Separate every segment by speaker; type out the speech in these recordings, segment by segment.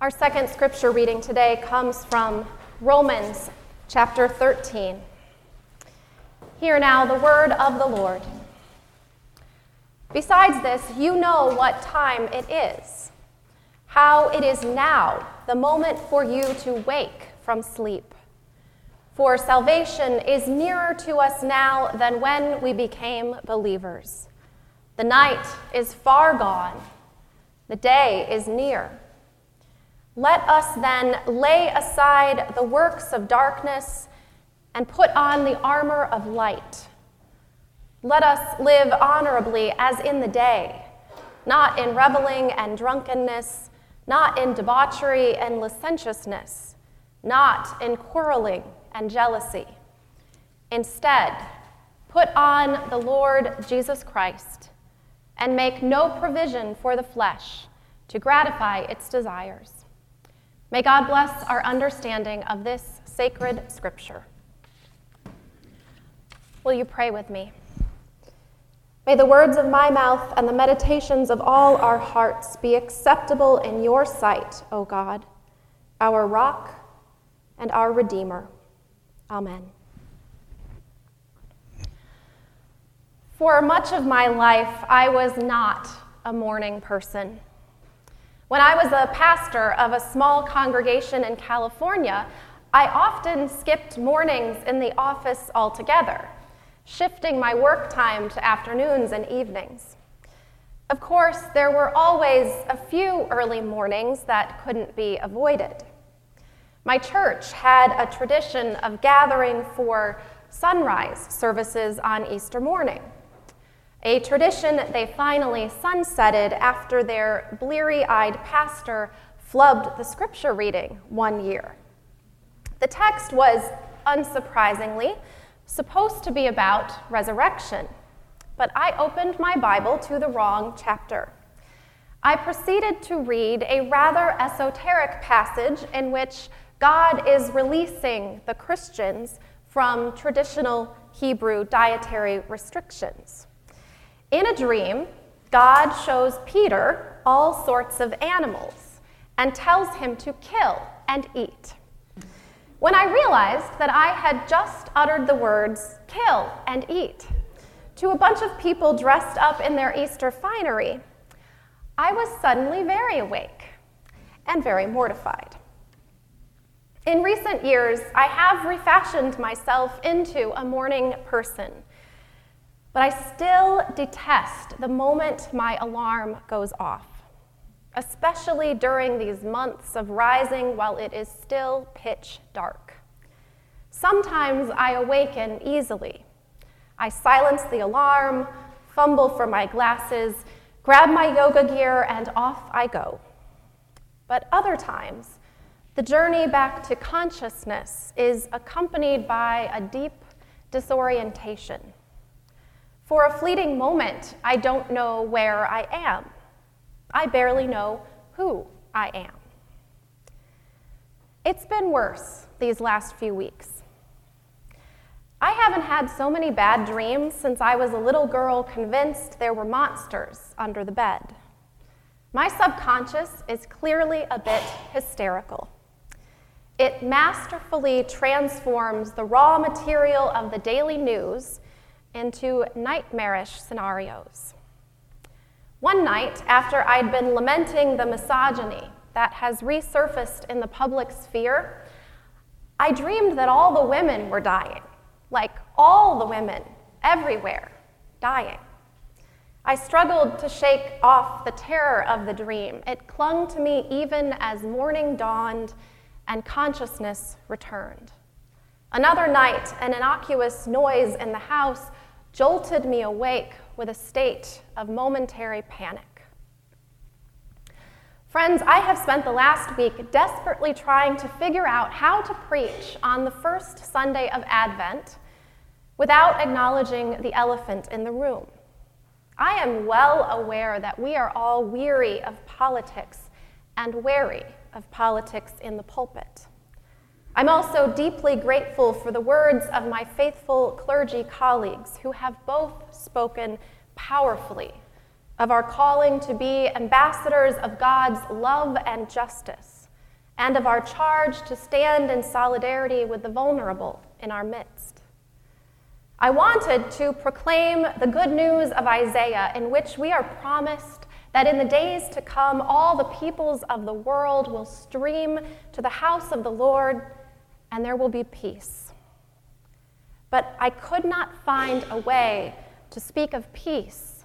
Speaker 1: Our second scripture reading today comes from Romans chapter 13. Hear now the word of the Lord. Besides this, you know what time it is, how it is now, the moment for you to wake from sleep. For salvation is nearer to us now than when we became believers. The night is far gone, the day is near. Let us then lay aside the works of darkness and put on the armor of light. Let us live honorably as in the day, not in reveling and drunkenness, not in debauchery and licentiousness, not in quarreling and jealousy. Instead, put on the Lord Jesus Christ and make no provision for the flesh to gratify its desires. May God bless our understanding of this sacred scripture. Will you pray with me? May the words of my mouth and the meditations of all our hearts be acceptable in your sight, O God, our rock and our Redeemer. Amen. For much of my life, I was not a morning person. When I was a pastor of a small congregation in California, I often skipped mornings in the office altogether, shifting my work time to afternoons and evenings. Of course, there were always a few early mornings that couldn't be avoided. My church had a tradition of gathering for sunrise services on Easter morning a tradition they finally sunsetted after their bleary eyed pastor flubbed the scripture reading one year. The text was, unsurprisingly, supposed to be about resurrection, but I opened my Bible to the wrong chapter. I proceeded to read a rather esoteric passage in which God is releasing the Christians from traditional Hebrew dietary restrictions. In a dream, God shows Peter all sorts of animals and tells him to kill and eat. When I realized that I had just uttered the words kill and eat to a bunch of people dressed up in their Easter finery, I was suddenly very awake and very mortified. In recent years, I have refashioned myself into a morning person but I still detest the moment my alarm goes off, especially during these months of rising while it is still pitch dark. Sometimes I awaken easily. I silence the alarm, fumble for my glasses, grab my yoga gear, and off I go. But other times, the journey back to consciousness is accompanied by a deep disorientation for a fleeting moment, I don't know where I am. I barely know who I am. It's been worse these last few weeks. I haven't had so many bad dreams since I was a little girl convinced there were monsters under the bed. My subconscious is clearly a bit hysterical. It masterfully transforms the raw material of the daily news into nightmarish scenarios. One night, after I'd been lamenting the misogyny that has resurfaced in the public sphere, I dreamed that all the women were dying, like all the women, everywhere, dying. I struggled to shake off the terror of the dream. It clung to me even as morning dawned and consciousness returned. Another night, an innocuous noise in the house jolted me awake with a state of momentary panic. Friends, I have spent the last week desperately trying to figure out how to preach on the first Sunday of Advent without acknowledging the elephant in the room. I am well aware that we are all weary of politics and wary of politics in the pulpit. I'm also deeply grateful for the words of my faithful clergy colleagues who have both spoken powerfully of our calling to be ambassadors of God's love and justice and of our charge to stand in solidarity with the vulnerable in our midst. I wanted to proclaim the good news of Isaiah, in which we are promised that in the days to come, all the peoples of the world will stream to the house of the Lord, and there will be peace. But I could not find a way to speak of peace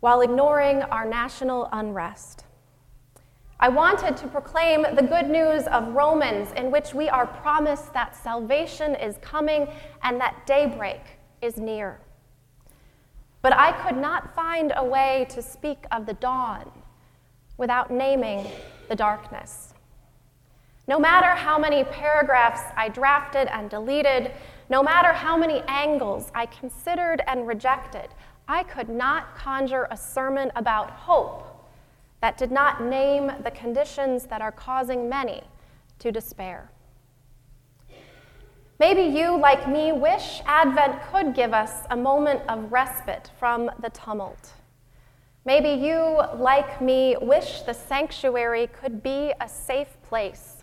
Speaker 1: while ignoring our national unrest. I wanted to proclaim the good news of Romans, in which we are promised that salvation is coming and that daybreak is near. But I could not find a way to speak of the dawn without naming the darkness. No matter how many paragraphs I drafted and deleted, no matter how many angles I considered and rejected, I could not conjure a sermon about hope that did not name the conditions that are causing many to despair. Maybe you, like me, wish Advent could give us a moment of respite from the tumult. Maybe you, like me, wish the sanctuary could be a safe place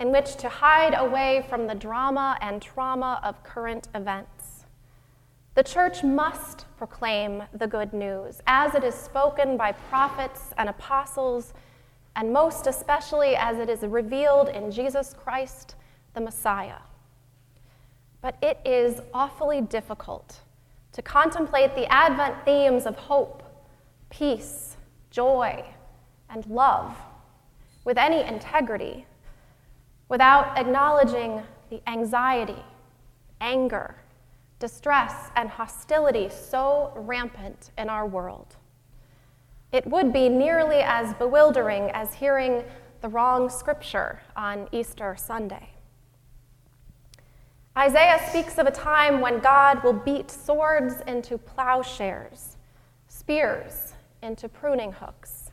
Speaker 1: in which to hide away from the drama and trauma of current events. The church must proclaim the good news as it is spoken by prophets and apostles, and most especially as it is revealed in Jesus Christ, the Messiah but it is awfully difficult to contemplate the Advent themes of hope, peace, joy, and love with any integrity without acknowledging the anxiety, anger, distress, and hostility so rampant in our world. It would be nearly as bewildering as hearing the wrong scripture on Easter Sunday. Isaiah speaks of a time when God will beat swords into plowshares, spears into pruning hooks,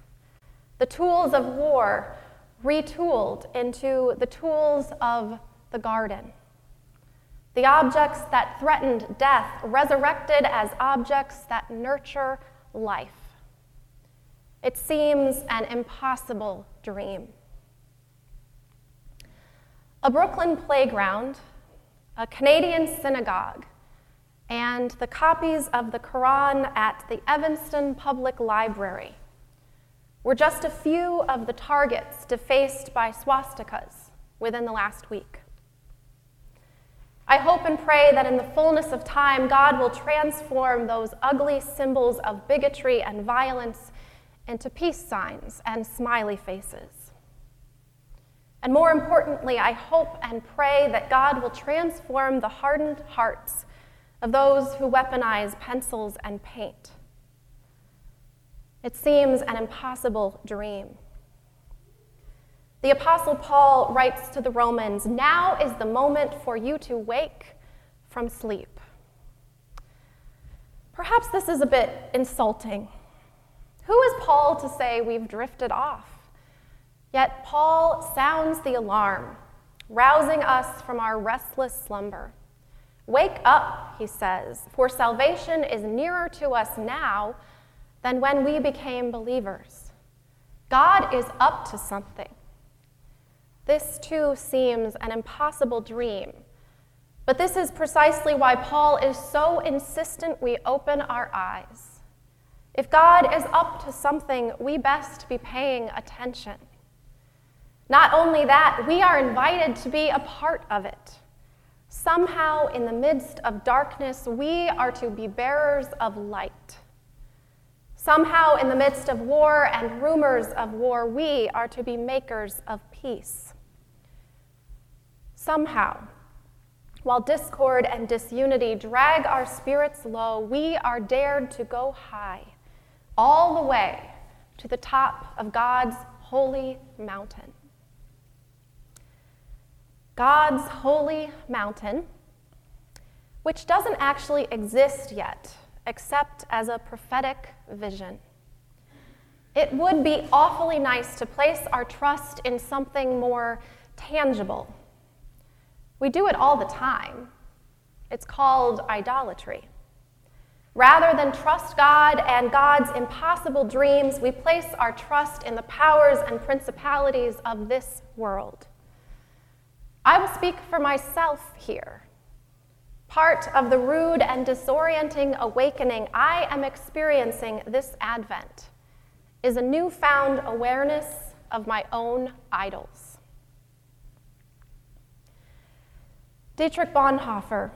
Speaker 1: the tools of war retooled into the tools of the garden, the objects that threatened death resurrected as objects that nurture life. It seems an impossible dream. A Brooklyn playground a Canadian synagogue, and the copies of the Quran at the Evanston Public Library were just a few of the targets defaced by swastikas within the last week. I hope and pray that in the fullness of time, God will transform those ugly symbols of bigotry and violence into peace signs and smiley faces. And more importantly, I hope and pray that God will transform the hardened hearts of those who weaponize pencils and paint. It seems an impossible dream. The Apostle Paul writes to the Romans Now is the moment for you to wake from sleep. Perhaps this is a bit insulting. Who is Paul to say we've drifted off? Yet Paul sounds the alarm, rousing us from our restless slumber. Wake up, he says, for salvation is nearer to us now than when we became believers. God is up to something. This too seems an impossible dream, but this is precisely why Paul is so insistent we open our eyes. If God is up to something, we best be paying attention. Not only that, we are invited to be a part of it. Somehow, in the midst of darkness, we are to be bearers of light. Somehow, in the midst of war and rumors of war, we are to be makers of peace. Somehow, while discord and disunity drag our spirits low, we are dared to go high, all the way to the top of God's holy mountain. God's holy mountain, which doesn't actually exist yet, except as a prophetic vision. It would be awfully nice to place our trust in something more tangible. We do it all the time. It's called idolatry. Rather than trust God and God's impossible dreams, we place our trust in the powers and principalities of this world. I will speak for myself here. Part of the rude and disorienting awakening I am experiencing this Advent is a newfound awareness of my own idols. Dietrich Bonhoeffer,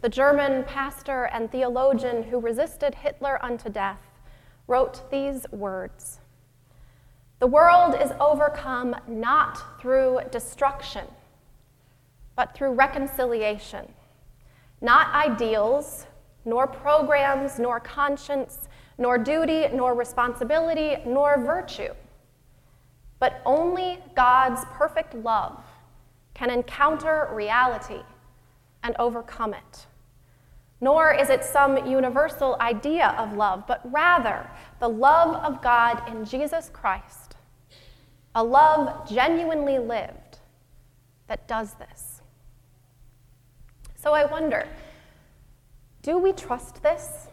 Speaker 1: the German pastor and theologian who resisted Hitler unto death, wrote these words The world is overcome not through destruction, but through reconciliation. Not ideals, nor programs, nor conscience, nor duty, nor responsibility, nor virtue, but only God's perfect love can encounter reality and overcome it. Nor is it some universal idea of love, but rather the love of God in Jesus Christ, a love genuinely lived that does this. So I wonder do we trust this?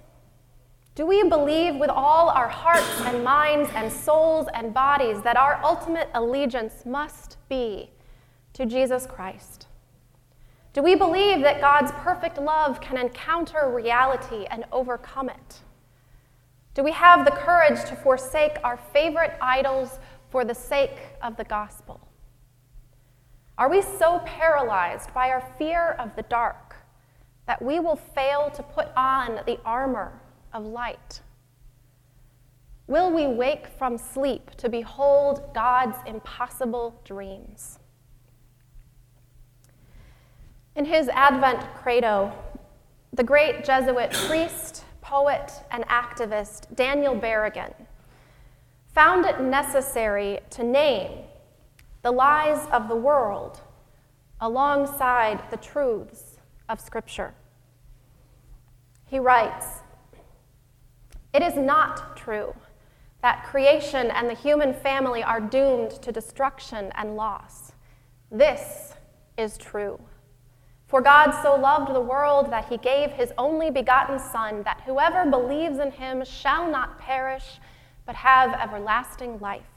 Speaker 1: Do we believe with all our hearts and minds and souls and bodies that our ultimate allegiance must be to Jesus Christ? Do we believe that God's perfect love can encounter reality and overcome it? Do we have the courage to forsake our favorite idols for the sake of the gospel? Are we so paralyzed by our fear of the dark that we will fail to put on the armor of light? Will we wake from sleep to behold God's impossible dreams? In his Advent credo, the great Jesuit priest, poet, and activist Daniel Berrigan found it necessary to name the lies of the world alongside the truths of Scripture. He writes It is not true that creation and the human family are doomed to destruction and loss. This is true. For God so loved the world that he gave his only begotten Son, that whoever believes in him shall not perish, but have everlasting life.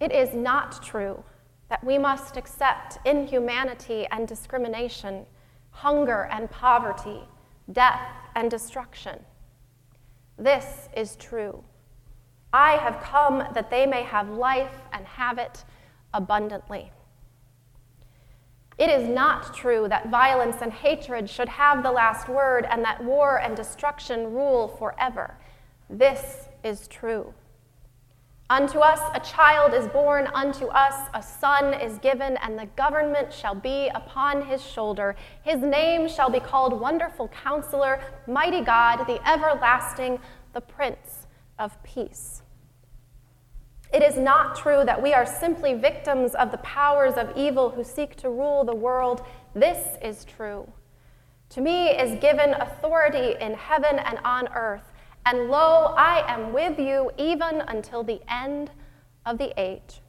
Speaker 1: It is not true that we must accept inhumanity and discrimination, hunger and poverty, death and destruction. This is true. I have come that they may have life and have it abundantly. It is not true that violence and hatred should have the last word and that war and destruction rule forever. This is true. Unto us a child is born, unto us a son is given, and the government shall be upon his shoulder. His name shall be called Wonderful Counselor, Mighty God, the Everlasting, the Prince of Peace. It is not true that we are simply victims of the powers of evil who seek to rule the world. This is true. To me is given authority in heaven and on earth, and lo, I am with you even until the end of the age.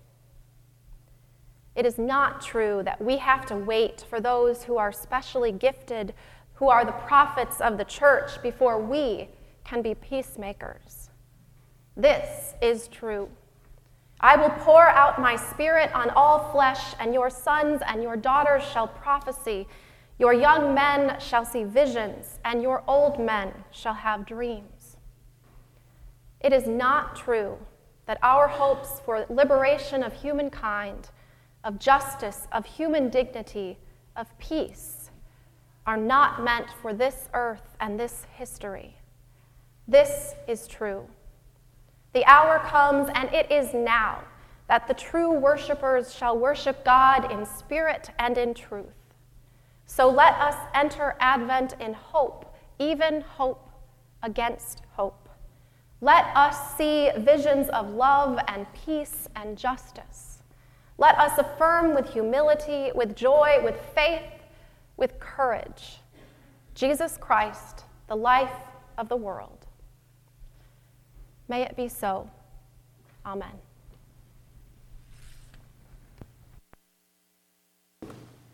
Speaker 1: It is not true that we have to wait for those who are specially gifted, who are the prophets of the church, before we can be peacemakers. This is true. I will pour out my spirit on all flesh, and your sons and your daughters shall prophesy. Your young men shall see visions, and your old men shall have dreams. It is not true that our hopes for liberation of humankind, of justice, of human dignity, of peace, are not meant for this earth and this history. This is true. The hour comes, and it is now, that the true worshipers shall worship God in spirit and in truth. So let us enter Advent in hope, even hope against hope. Let us see visions of love and peace and justice. Let us affirm with humility, with joy, with faith, with courage Jesus Christ, the life of the world. May it be so. Amen.